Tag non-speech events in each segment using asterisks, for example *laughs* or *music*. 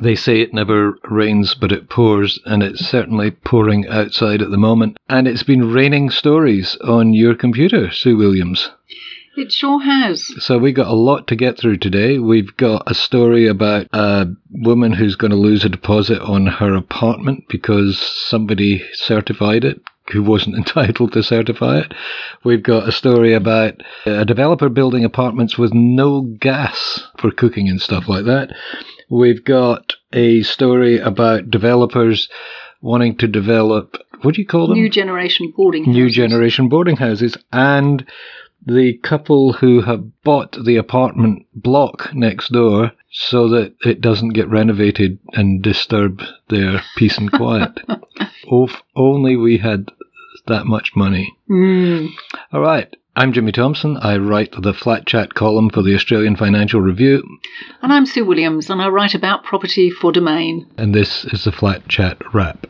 They say it never rains, but it pours, and it's certainly pouring outside at the moment. And it's been raining stories on your computer, Sue Williams. It sure has. So we got a lot to get through today. We've got a story about a woman who's going to lose a deposit on her apartment because somebody certified it who wasn't *laughs* entitled to certify it. We've got a story about a developer building apartments with no gas for cooking and stuff like that. We've got a story about developers wanting to develop what do you call them? New generation boarding houses. New generation boarding houses and the couple who have bought the apartment block next door so that it doesn't get renovated and disturb their peace and quiet. *laughs* if only we had that much money. Mm. All right. I'm Jimmy Thompson. I write the Flat Chat column for the Australian Financial Review. And I'm Sue Williams, and I write about property for Domain. And this is the Flat Chat Wrap.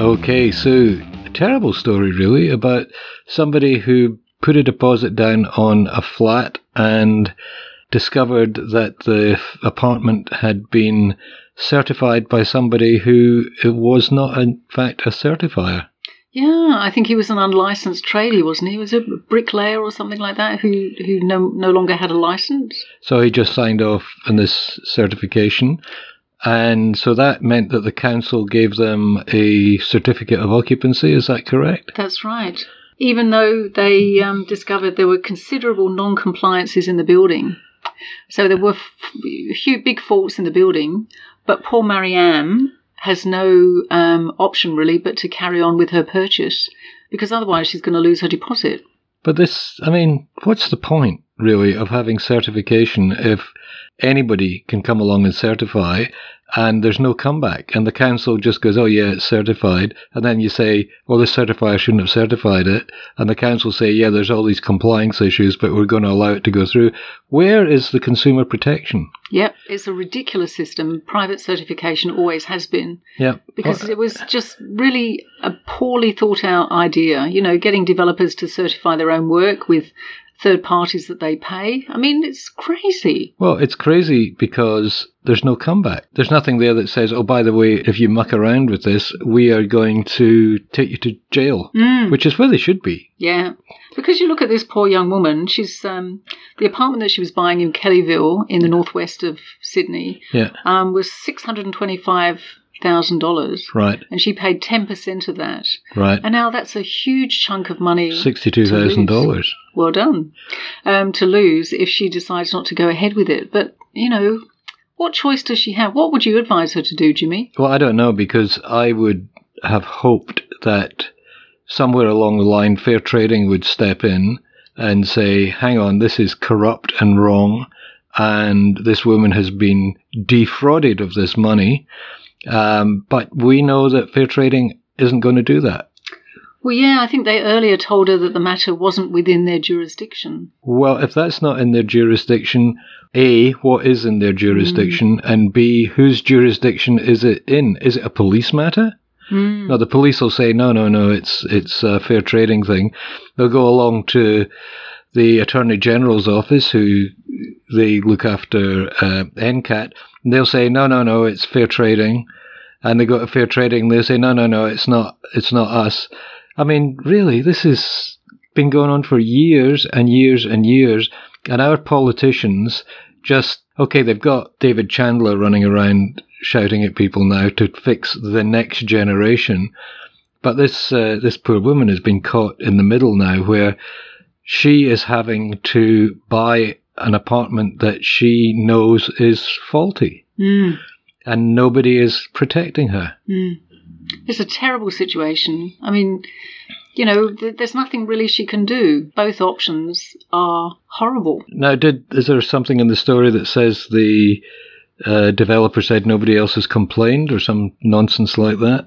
Okay, a terrible story, really, about somebody who put a deposit down on a flat and discovered that the apartment had been certified by somebody who was not, in fact, a certifier. Yeah, I think he was an unlicensed tradie, wasn't he? He was a bricklayer or something like that who, who no, no longer had a license. So he just signed off on this certification. And so that meant that the council gave them a certificate of occupancy. Is that correct? That's right. Even though they um, discovered there were considerable non compliances in the building. So there were few big faults in the building, but poor Marianne has no um, option really but to carry on with her purchase because otherwise she's going to lose her deposit. But this, I mean, what's the point really of having certification if anybody can come along and certify and there's no comeback. And the council just goes oh yeah it's certified. And then you say well the certifier shouldn't have certified it. And the council say yeah there's all these compliance issues but we're going to allow it to go through. Where is the consumer protection? Yep it's a ridiculous system. Private certification always has been. Yep because it was just really a poorly thought out idea you know getting developers to certify their own work with third parties that they pay. I mean, it's crazy. Well, it's crazy because there's no comeback. There's nothing there that says, oh, by the way, if you muck around with this, we are going to take you to jail, mm. which is where they should be. Yeah. Because you look at this poor young woman, she's um, the apartment that she was buying in Kellyville in the northwest of Sydney yeah. um, was six hundred and twenty-five thousand dollars. Right. And she paid ten percent of that. Right. And now that's a huge chunk of money. Sixty-two thousand dollars. Well done. Um, to lose if she decides not to go ahead with it. But you know, what choice does she have? What would you advise her to do, Jimmy? Well, I don't know because I would have hoped that somewhere along the line, fair trading would step in and say, "Hang on, this is corrupt and wrong." And this woman has been defrauded of this money, um, but we know that fair trading isn't going to do that. Well, yeah, I think they earlier told her that the matter wasn't within their jurisdiction. Well, if that's not in their jurisdiction, A, what is in their jurisdiction? Mm. And B, whose jurisdiction is it in? Is it a police matter? Mm. Now, the police will say, no, no, no, it's, it's a fair trading thing. They'll go along to the Attorney General's office, who they look after uh, NCAT, they'll say, no, no, no, it's fair trading. And they go to fair trading, they'll say, no, no, no, it's not, it's not us. I mean, really, this has been going on for years and years and years. And our politicians just, okay, they've got David Chandler running around shouting at people now to fix the next generation. But this, uh, this poor woman has been caught in the middle now where she is having to buy an apartment that she knows is faulty. Mm. And nobody is protecting her. Mm. It's a terrible situation. I mean, you know, th- there's nothing really she can do. Both options are horrible. Now, did is there something in the story that says the uh, developer said nobody else has complained or some nonsense like that?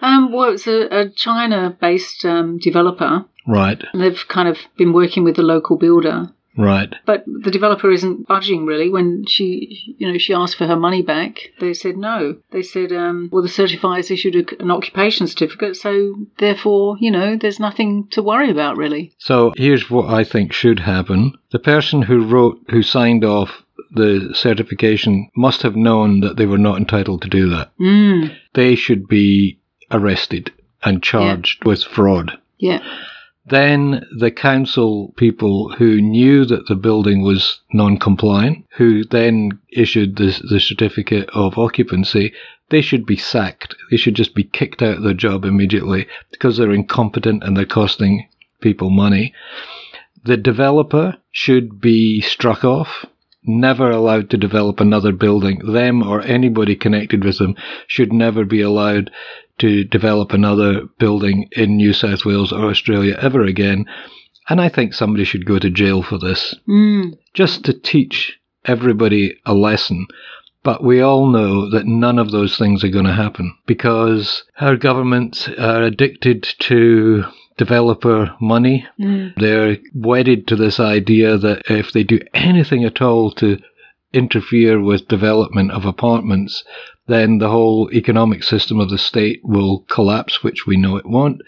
Um, well, it's a, a China-based um, developer Right. And they've kind of been working with the local builder. Right. But the developer isn't budging really. When she, you know, she asked for her money back, they said no. They said, um, well, the certifier's issued a, an occupation certificate, so therefore, you know, there's nothing to worry about really. So here's what I think should happen. The person who wrote, who signed off the certification must have known that they were not entitled to do that. Mm. They should be arrested and charged with fraud. Yeah. Then the council people who knew that the building was non-compliant, who then issued the, the certificate of occupancy, they should be sacked. They should just be kicked out of their job immediately because they're incompetent and they're costing people money. The developer should be struck off, never allowed to develop another building. Them or anybody connected with them should never be allowed to develop another building in New South Wales or Australia ever again. And I think somebody should go to jail for this, Mm. just to teach everybody a lesson. But we all know that none of those things are going to happen because our governments are addicted to developer money. Mm. They're wedded to this idea that if they do anything at all to interfere with development of apartments, then the whole economic system of the state will collapse, which we know it won't.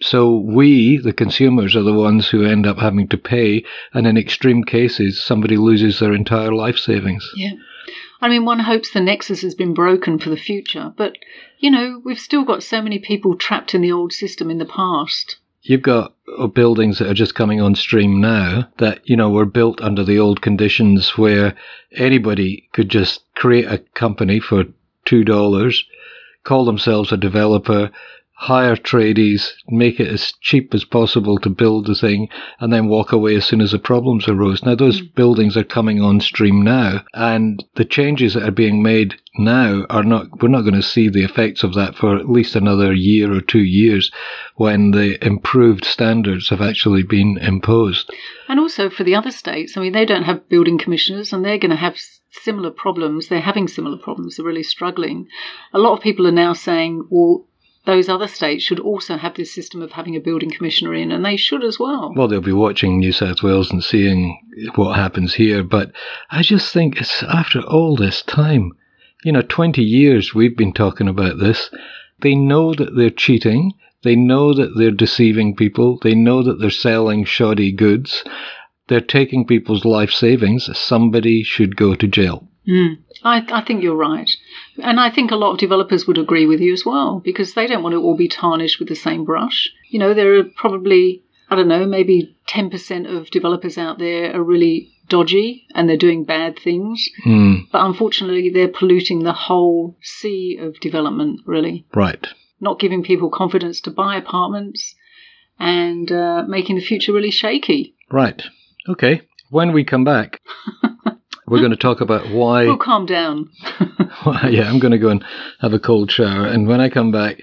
So we, the consumers, are the ones who end up having to pay, and in extreme cases, somebody loses their entire life savings. Yeah. I mean, one hopes the nexus has been broken for the future, but, you know, we've still got so many people trapped in the old system in the past. You've got uh, buildings that are just coming on stream now that, you know, were built under the old conditions where anybody could just create a company for $2, call themselves a developer, hire tradies, make it as cheap as possible to build the thing, and then walk away as soon as the problems arose. Now, those hmm. buildings are coming on stream now, and the changes that are being made now are not, we're not going to see the effects of that for at least another year or two years when the improved standards have actually been imposed. And also for the other states, I mean, they don't have building commissioners and they're going to have similar problems. They're having similar problems. They're really struggling. A lot of people are now saying, well, those other states should also have this system of having a building commissioner in, and they should as well. Well, they'll be watching New South Wales and seeing what happens here, but I just think it's after all this time, you know, 20 years we've been talking about this. They know that they're cheating. They know that they're deceiving people. They know that they're selling shoddy goods. They're taking people's life savings. Somebody should go to jail. Mm. I, I think you're right. And I think a lot of developers would agree with you as well, because they don't want to all be tarnished with the same brush. You know, there are probably, I don't know, maybe 10% of developers out there are really dodgy and they're doing bad things. Hmm, But unfortunately, they're polluting the whole sea of development, really. right. Not giving people confidence to buy apartments and uh, making the future really shaky. Right. Okay. When we come back, *laughs* we're going to talk about why. We'll calm down. *laughs* *laughs* yeah, I'm going to go and have a cold shower. And when I come back,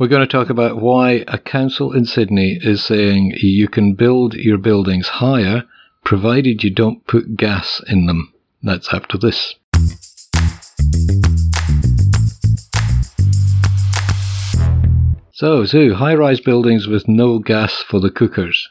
we're going to talk about why a council in Sydney is saying you can build your buildings higher provided you don't put gas in them. That's after this. So, Sue, high rise buildings with no gas for the cookers.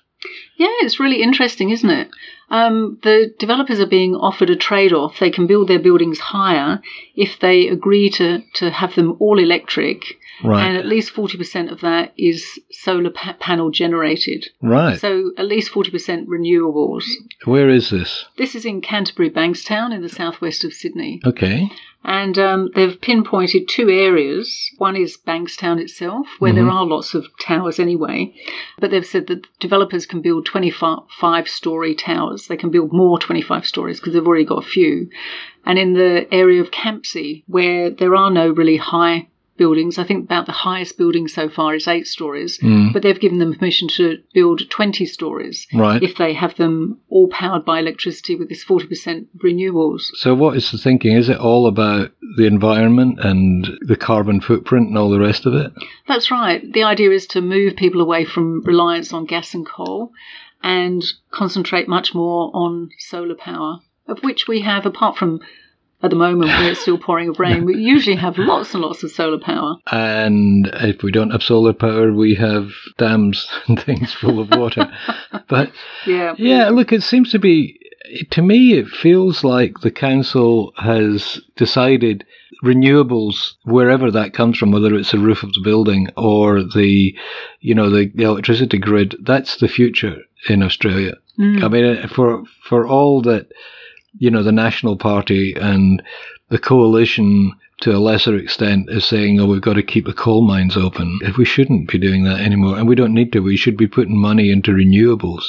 Yeah, it's really interesting, isn't it? Um, the developers are being offered a trade off. They can build their buildings higher if they agree to, to have them all electric, Right. and at least 40% of that is solar pa- panel generated. right. So at least 40% renewables. Where is this? This is in Canterbury Bankstown in the southwest of Sydney. Okay. And um, they've pinpointed two areas. One is Bankstown itself, where there are lots of towers anyway. But they've said that developers can build 25 story towers. They can build more 25 stories because they've already got a few. And in the area of Campsie, where there are no really high buildings, I think about the highest building so far is eight stories, Mm. but they've given them permission to build 20 stories Right. if they have them all powered by electricity with this 40% renewables. So, what is the thinking? Is it all about the environment and the carbon footprint and all the rest of it? That's right. The idea is to move people away from reliance on gas and coal and concentrate much more on solar power, of which we have, apart from at the moment where it's still pouring of rain. We *laughs* usually have lots and lots of solar power. And if we don't have solar power, we have dams *laughs* and things full of water. *laughs* but Yeah. yeah, look, it seems to be, to me, it feels like the council has decided renewables, wherever that comes from, whether it's the roof of the building or the, you know, the, the electricity grid, that's the future in Australia. Mm. I mean, for for all that, you know, the National Party and the coalition to a lesser extent is saying, oh, we've got to keep the coal mines open. If we shouldn't be doing that anymore, and we don't need to, we should be putting money into renewables.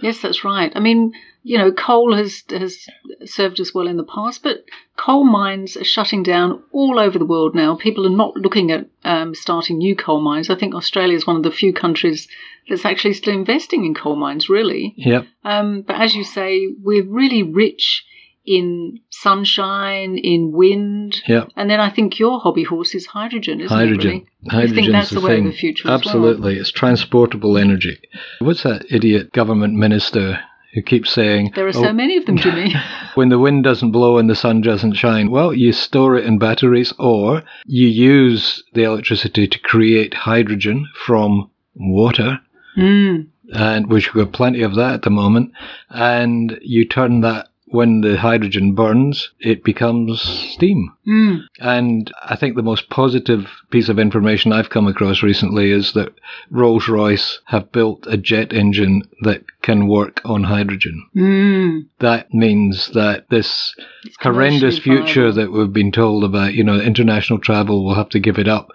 Yes, that's right. I mean, you know, coal has has served us well in the past, but coal mines are shutting down all over the world now. People are not looking at um, starting new coal mines. I think Australia is one of the few countries that's actually still investing in coal mines, really. Yep. Um, but as you say, we're really rich in sunshine, in wind, Yep. and then I think your hobby horse is hydrogen, isn't Hydrogen. it? Really? Think that's the, the way of the future as well. Absolutely. It's transportable energy. What's that idiot government minister who keeps saying, There are "Oh, so many of them, Jimmy. *laughs* when the wind doesn't blow and the sun doesn't shine, well, you store it in batteries or you use the electricity to create hydrogen from water, mm. and which we've got plenty of that at the moment, and you turn that when the hydrogen burns, it becomes steam. Mm. And I think the most positive piece of information I've come across recently is that Rolls Royce have built a jet engine that can work on hydrogen. Mm. That means that this It's horrendous future that we've been told about, you know, international travel, we'll have to give it up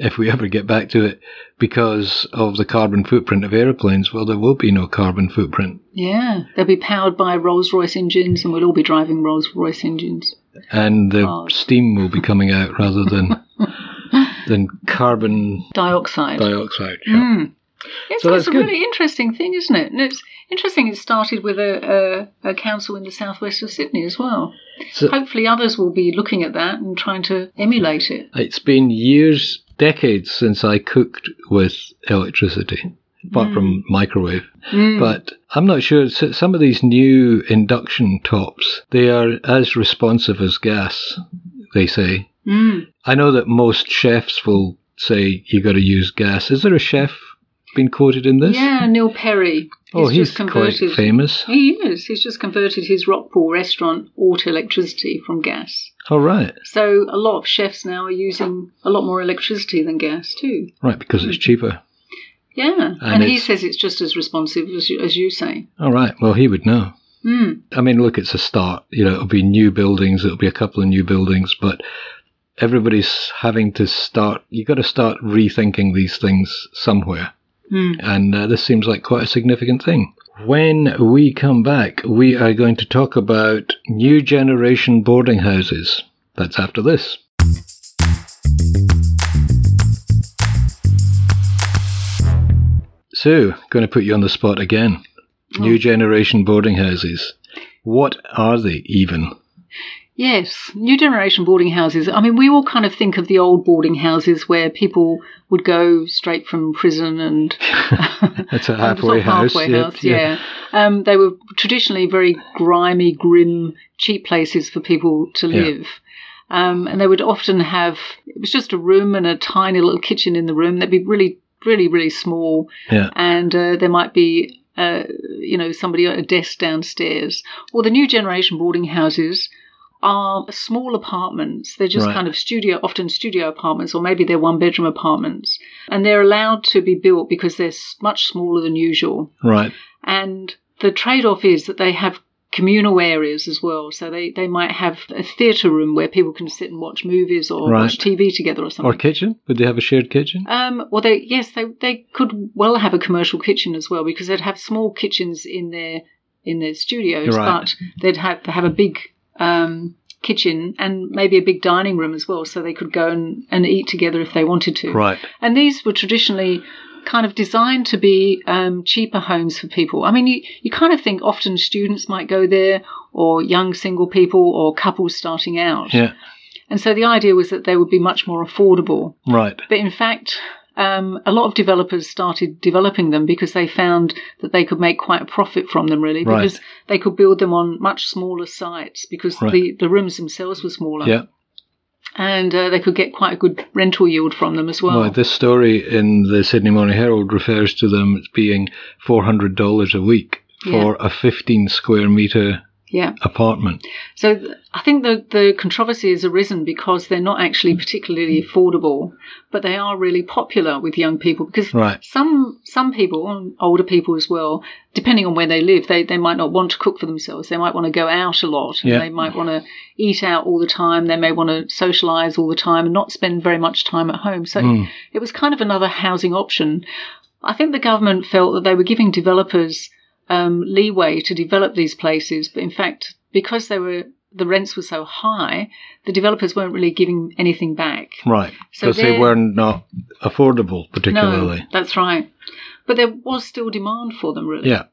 if we ever get back to it because of the carbon footprint of aeroplanes. Well, there will be no carbon footprint. Yeah, they'll be powered by Rolls Royce engines, and we'll all be driving Rolls Royce engines. And the Oh. steam will be coming out rather than *laughs* than carbon Dioxide. dioxide. Yeah. Mm. Yes, So it's that's a really interesting thing, isn't it? And it's interesting. It started with a, a, a council in the southwest of Sydney as well. So Hopefully, others will be looking at that and trying to emulate it. it's been years, decades since I cooked with electricity, apart from microwave. Mm. But I'm not sure. Some of these new induction tops, they are as responsive as gas, they say. Mm. I know that most chefs will say you've got to use gas. Is there a chef been quoted in this? Yeah, Neil Perry. Oh, he's just quite famous. He is. He's just converted his Rockpool restaurant all to electricity from gas. All right, So a lot of chefs now are using a lot more electricity than gas too. right, because it's cheaper. Yeah, and, he says it's just as responsive as you, as you say. All right, well, he would know. Mm. I mean, look, it's a start. You know, it'll be new buildings. It'll be a couple of new buildings, but everybody's having to start. You've got to start rethinking these things somewhere, Mm. and uh, this seems like quite a significant thing. When we come back, we are going to talk about new generation boarding houses. That's after this. So, going to put you on the spot again. New generation boarding houses. What are they even? Yes, new generation boarding houses. I mean, we all kind of think of the old boarding houses where people would go straight from prison and *laughs* *laughs* That's a halfway house. halfway Yep, house, yeah. Um, they were traditionally very grimy, grim, cheap places for people to live. Um, and they would often have, it was just a room and a tiny little kitchen in the room. They'd be really, really, really small. Yeah. And uh, there might be, uh, you know, somebody at a desk downstairs. Or the new generation boarding houses are small apartments. They're just Right. kind of studio, often studio apartments, or maybe they're one bedroom apartments. And they're allowed to be built because they're much smaller than usual. Right. And the trade off is that they have communal areas as well. So they, they might have a theatre room where people can sit and watch movies or Right. watch TV together or something. Or kitchen? Would they have a shared kitchen? Um, well, they yes, they they could well have a commercial kitchen as well because they'd have small kitchens in their in their studios, Right. but they'd have to have a big um, kitchen and maybe a big dining room as well, so they could go and, and eat together if they wanted to. Right. And these were traditionally kind of designed to be um, cheaper homes for people. I mean, you, you kind of think often students might go there, or young single people, or couples starting out. Yeah. And so the idea was that they would be much more affordable. Right. But in fact, um, a lot of developers started developing them because they found that they could make quite a profit from them, really, Right. because they could build them on much smaller sites because Right. the, the rooms themselves were smaller. Yeah. And uh, they could get quite a good rental yield from them as well. Well, this story in the Sydney Morning Herald refers to them as being $400 a week for a 15 square metre yeah. apartment. So th- I think the, the controversy has arisen because they're not actually particularly affordable, but they are really popular with young people because Right. some some people, older people as well, depending on where they live, they, they might not want to cook for themselves. They might want to go out a lot. And Yeah. They might want to eat out all the time. They may want to socialise all the time and not spend very much time at home. So Mm. it was kind of another housing option. I think the government felt that they were giving developers um, leeway to develop these places, but in fact, because they were the rents were so high, the developers weren't really giving anything back. Right. So Because they were not affordable, particularly. No, that's right. But there was still demand for them, really. Yeah.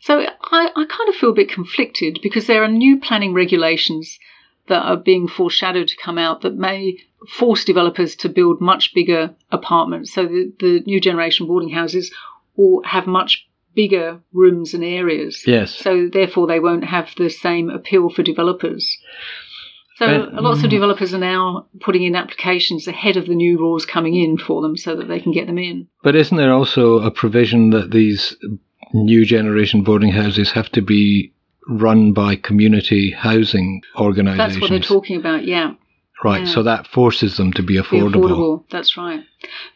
So I, I kind of feel a bit conflicted because there are new planning regulations that are being foreshadowed to come out that may force developers to build much bigger apartments. So the, the new generation boarding houses will have much bigger rooms and areas. Yes. So therefore they won't have the same appeal for developers. So And- lots of mm. developers are now putting in applications ahead of the new rules coming in for them so that they can get them in. But isn't there also a provision that these new generation boarding houses have to be run by community housing organisations? That's what they're talking about, yeah. Right. yeah. So that forces them to be Be affordable. affordable. That's right.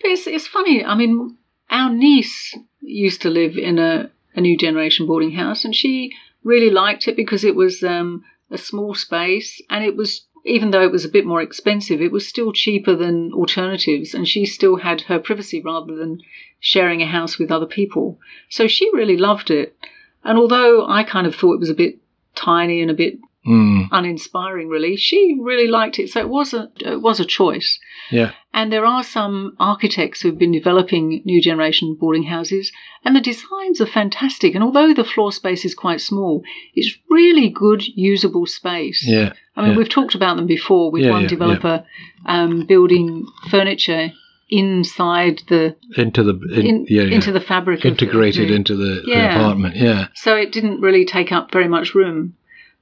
But it's, it's funny. I mean, our niece used to live in a, a new generation boarding house, and she really liked it because it was um, a small space, and it was even though it was a bit more expensive, it was still cheaper than alternatives, and she still had her privacy rather than sharing a house with other people. So she really loved it. And although I kind of thought it was a bit tiny and a bit Mm, uninspiring, really, she really liked it. So it was a it was a choice. yeah. And there are some architects who've been developing new generation boarding houses, and the designs are fantastic. And although the floor space is quite small, it's really good, usable space. Yeah. I mean, yeah. we've talked about them before with Yeah, one yeah, developer Um, building furniture inside the into the in, in, yeah, yeah. into the fabric integrated the- into the, the apartment. Yeah. so it didn't really take up very much room.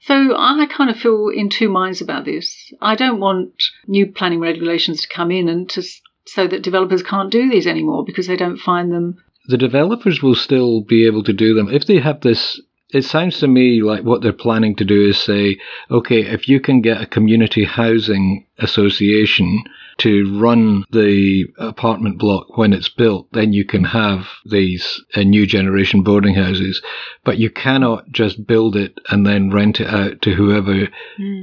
So I kind of feel in two minds about this. I don't want new planning regulations to come in and to so that developers can't do these anymore because they don't find them. the developers will still be able to do them if they have this. It sounds to me like what they're planning to do is say, okay, if you can get a community housing association to run the apartment block when it's built, then you can have these uh, new generation boarding houses. But you cannot just build it and then rent it out to whoever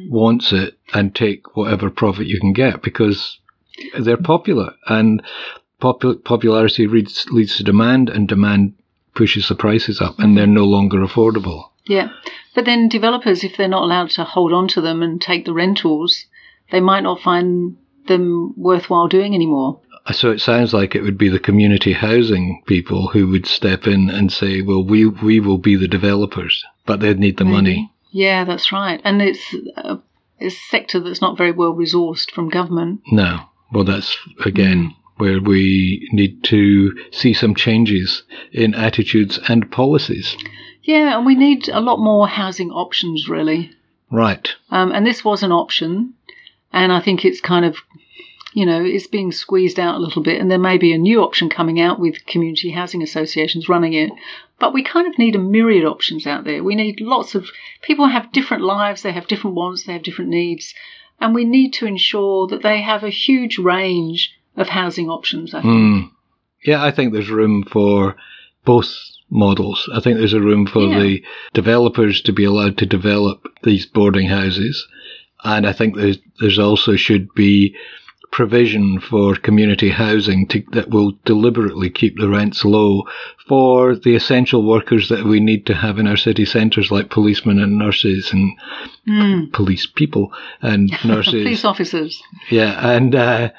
wants it and take whatever profit you can get because they're popular and popu- popularity leads, leads to demand and demand pushes the prices up and they're no longer affordable. Yeah, but then developers, if they're not allowed to hold on to them and take the rentals, they might not find them worthwhile doing anymore. So it sounds like it would be the community housing people who would step in and say, well, we, we will be the developers, but they'd need the money. Yeah, that's right. And it's a, it's a sector that's not very well resourced from government. No. Well, that's again where we need to see some changes in attitudes and policies. Yeah, and we need a lot more housing options, really. Right. Um, and this was an option, and I think it's kind of, you know, it's being squeezed out a little bit. And there may be a new option coming out with community housing associations running it. But we kind of need a myriad options out there. We need lots of people have different lives, they have different wants, they have different needs, and we need to ensure that they have a huge range of housing options. I think. Mm. Yeah, I think there's room for both models. I think there's a room for Yeah. the developers to be allowed to develop these boarding houses, and I think there's there's also should be provision for community housing to, that will deliberately keep the rents low for the essential workers that we need to have in our city centres, like policemen and nurses and Mm. police people and *laughs* nurses. Police officers. Yeah, and uh,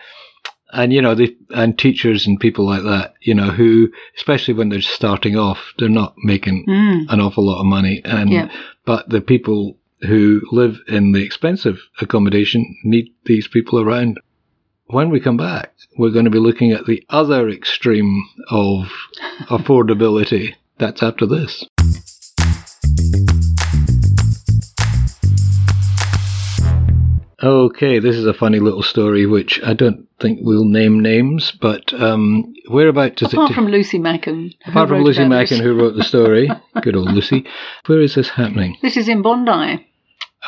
and you know the and teachers and people like that, you know, who especially when they're starting off, they're not making Mm. an awful lot of money, and Yeah. but the people who live in the expensive accommodation need these people around. when we come back, we're going to be looking at the other extreme of *laughs* affordability. That's after this. Okay, this is a funny little story which I don't think we'll name names, but um, we're about to. Apart from Lucy Macken. who apart from Lucy Macken, who wrote the story, *laughs* good old Lucy. Where is this happening? This is in Bondi.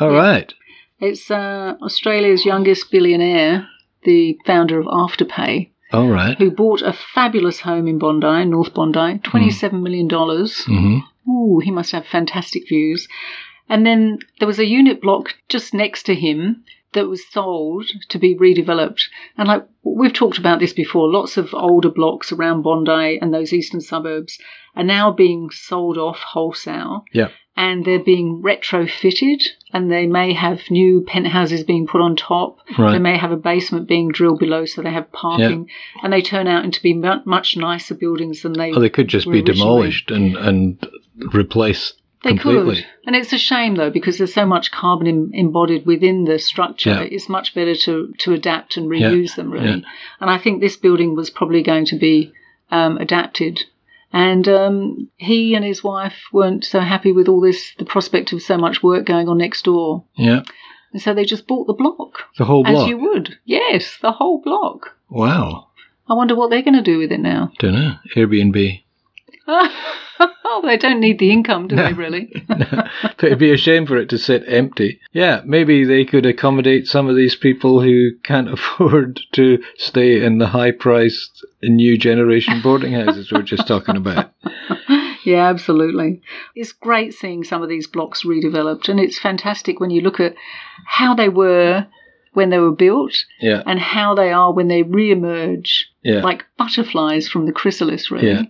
All right. It's uh, Australia's youngest billionaire, the founder of Afterpay, All right. who bought a fabulous home in Bondi, North Bondi, $27 million. hmm Ooh, he must have fantastic views. And then there was a unit block just next to him that was sold to be redeveloped. And like we've talked about this before, lots of older blocks around Bondi and those eastern suburbs are now being sold off wholesale. Yeah. And they're being retrofitted, and they may have new penthouses being put on top. Right. They may have a basement being drilled below, so they have parking, and they turn out into be much nicer buildings than they Or they could just be originally. demolished and, and replaced They completely. could. And it's a shame, though, because there's so much carbon em- embodied within the structure. Yeah. It's much better to, to adapt and Yeah, reuse them, really. yeah. And I think this building was probably going to be um, adapted. And um, he and his wife weren't so happy with all this, the prospect of so much work going on next door. Yeah. And so they just bought the block, The whole block. as you would. Yes, the whole block. Wow. I wonder what they're going to do with it now. Don't know. Airbnb. *laughs* oh, they don't need the income, do No. they, really? *laughs* but it'd be a shame for it to sit empty. Yeah, maybe they could accommodate some of these people who can't *laughs* afford to stay in the high priced new generation boarding houses we we're just talking about. *laughs* Yeah, absolutely. It's great seeing some of these blocks redeveloped, and it's fantastic when you look at how they were when they were built Yeah, and how they are when they re-emerge yeah. like butterflies from the chrysalis, really. Yeah.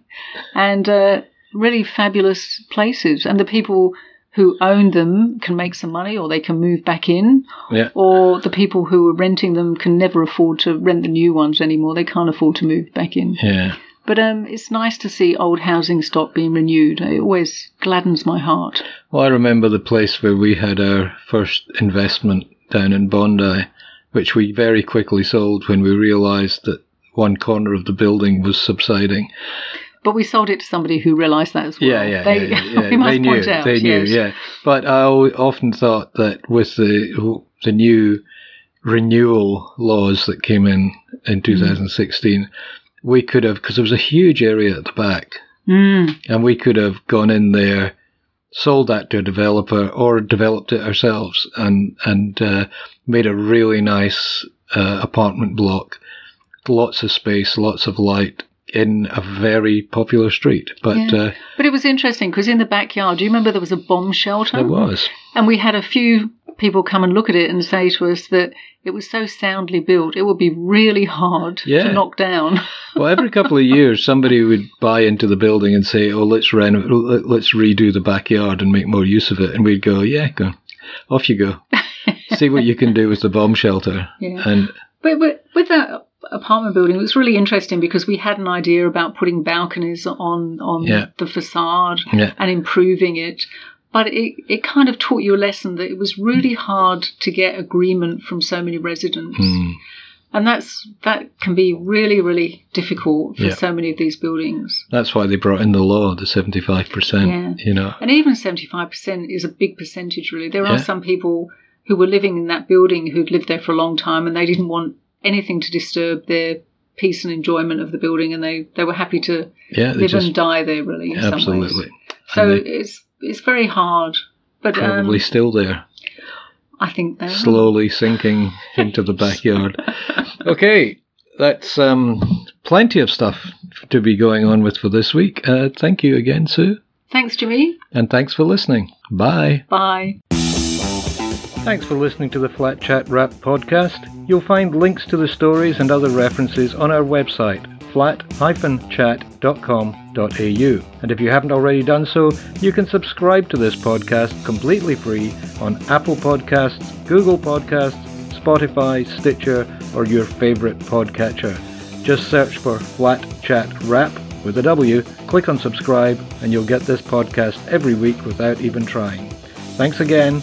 And uh, really fabulous places, and the people who own them can make some money, or they can move back in, yeah. or the people who are renting them can never afford to rent the new ones anymore. They can't afford to move back in. Yeah. But um, it's nice to see old housing stock being renewed. It always gladdens my heart. Well, I remember the place where we had our first investment down in Bondi, which we very quickly sold when we realised that one corner of the building was subsiding. But we sold it to somebody who realised that as well. Yeah, yeah, They, yeah, yeah. *laughs* we must they knew, point out. they knew, yes. yeah. But I often thought that with the the new renewal laws that came in in Mm-hmm. 2016, we could have because there was a huge area at the back, Mm, and we could have gone in there, sold that to a developer, or developed it ourselves, and and uh, made a really nice uh, apartment block, lots of space, lots of light. In a very popular street, but Yeah. uh, But it was interesting because in the backyard, do you remember there was a bomb shelter? there was. And we had a few people come and look at it and say to us that it was so soundly built, it would be really hard Yeah. to knock down. *laughs* Well, every couple of years, somebody would buy into the building and say, "Oh, let's reno- let- let's redo the backyard and make more use of it." And we'd go, "Yeah, go, off you go. *laughs* See what you can do with the bomb shelter." Yeah. And but with that apartment building, it was really interesting because we had an idea about putting balconies on on Yeah. the facade yeah, and improving it. But it, it kind of taught you a lesson that it was really hard to get agreement from so many residents. mm, And that's that can be really, really difficult for Yeah. so many of these buildings. that's why they brought in the law, the seventy-five percent. You know, And even 75% is a big percentage, really. There are some people who were living in that building who'd lived there for a long time and they didn't want anything to disturb their peace and enjoyment of the building and they, they were happy to yeah, live just and die there, really, absolutely. So they- it's it's very hard. But probably um, still there, I think they slowly sinking *laughs* into the backyard. Okay, that's um, plenty of stuff to be going on with for this week. Uh, thank you again, Sue. Thanks, Jimmy. And thanks for listening. Bye. Bye. Thanks for listening to the Flat Chat Wrap podcast. You'll find links to the stories and other references on our website, flat-chat.com.au. And if you haven't already done so, you can subscribe to this podcast completely free on Apple Podcasts, Google Podcasts, Spotify, Stitcher, or your favorite podcatcher. Just search for Flat Chat Wrap with a W, click on subscribe, and you'll get this podcast every week without even trying. Thanks again.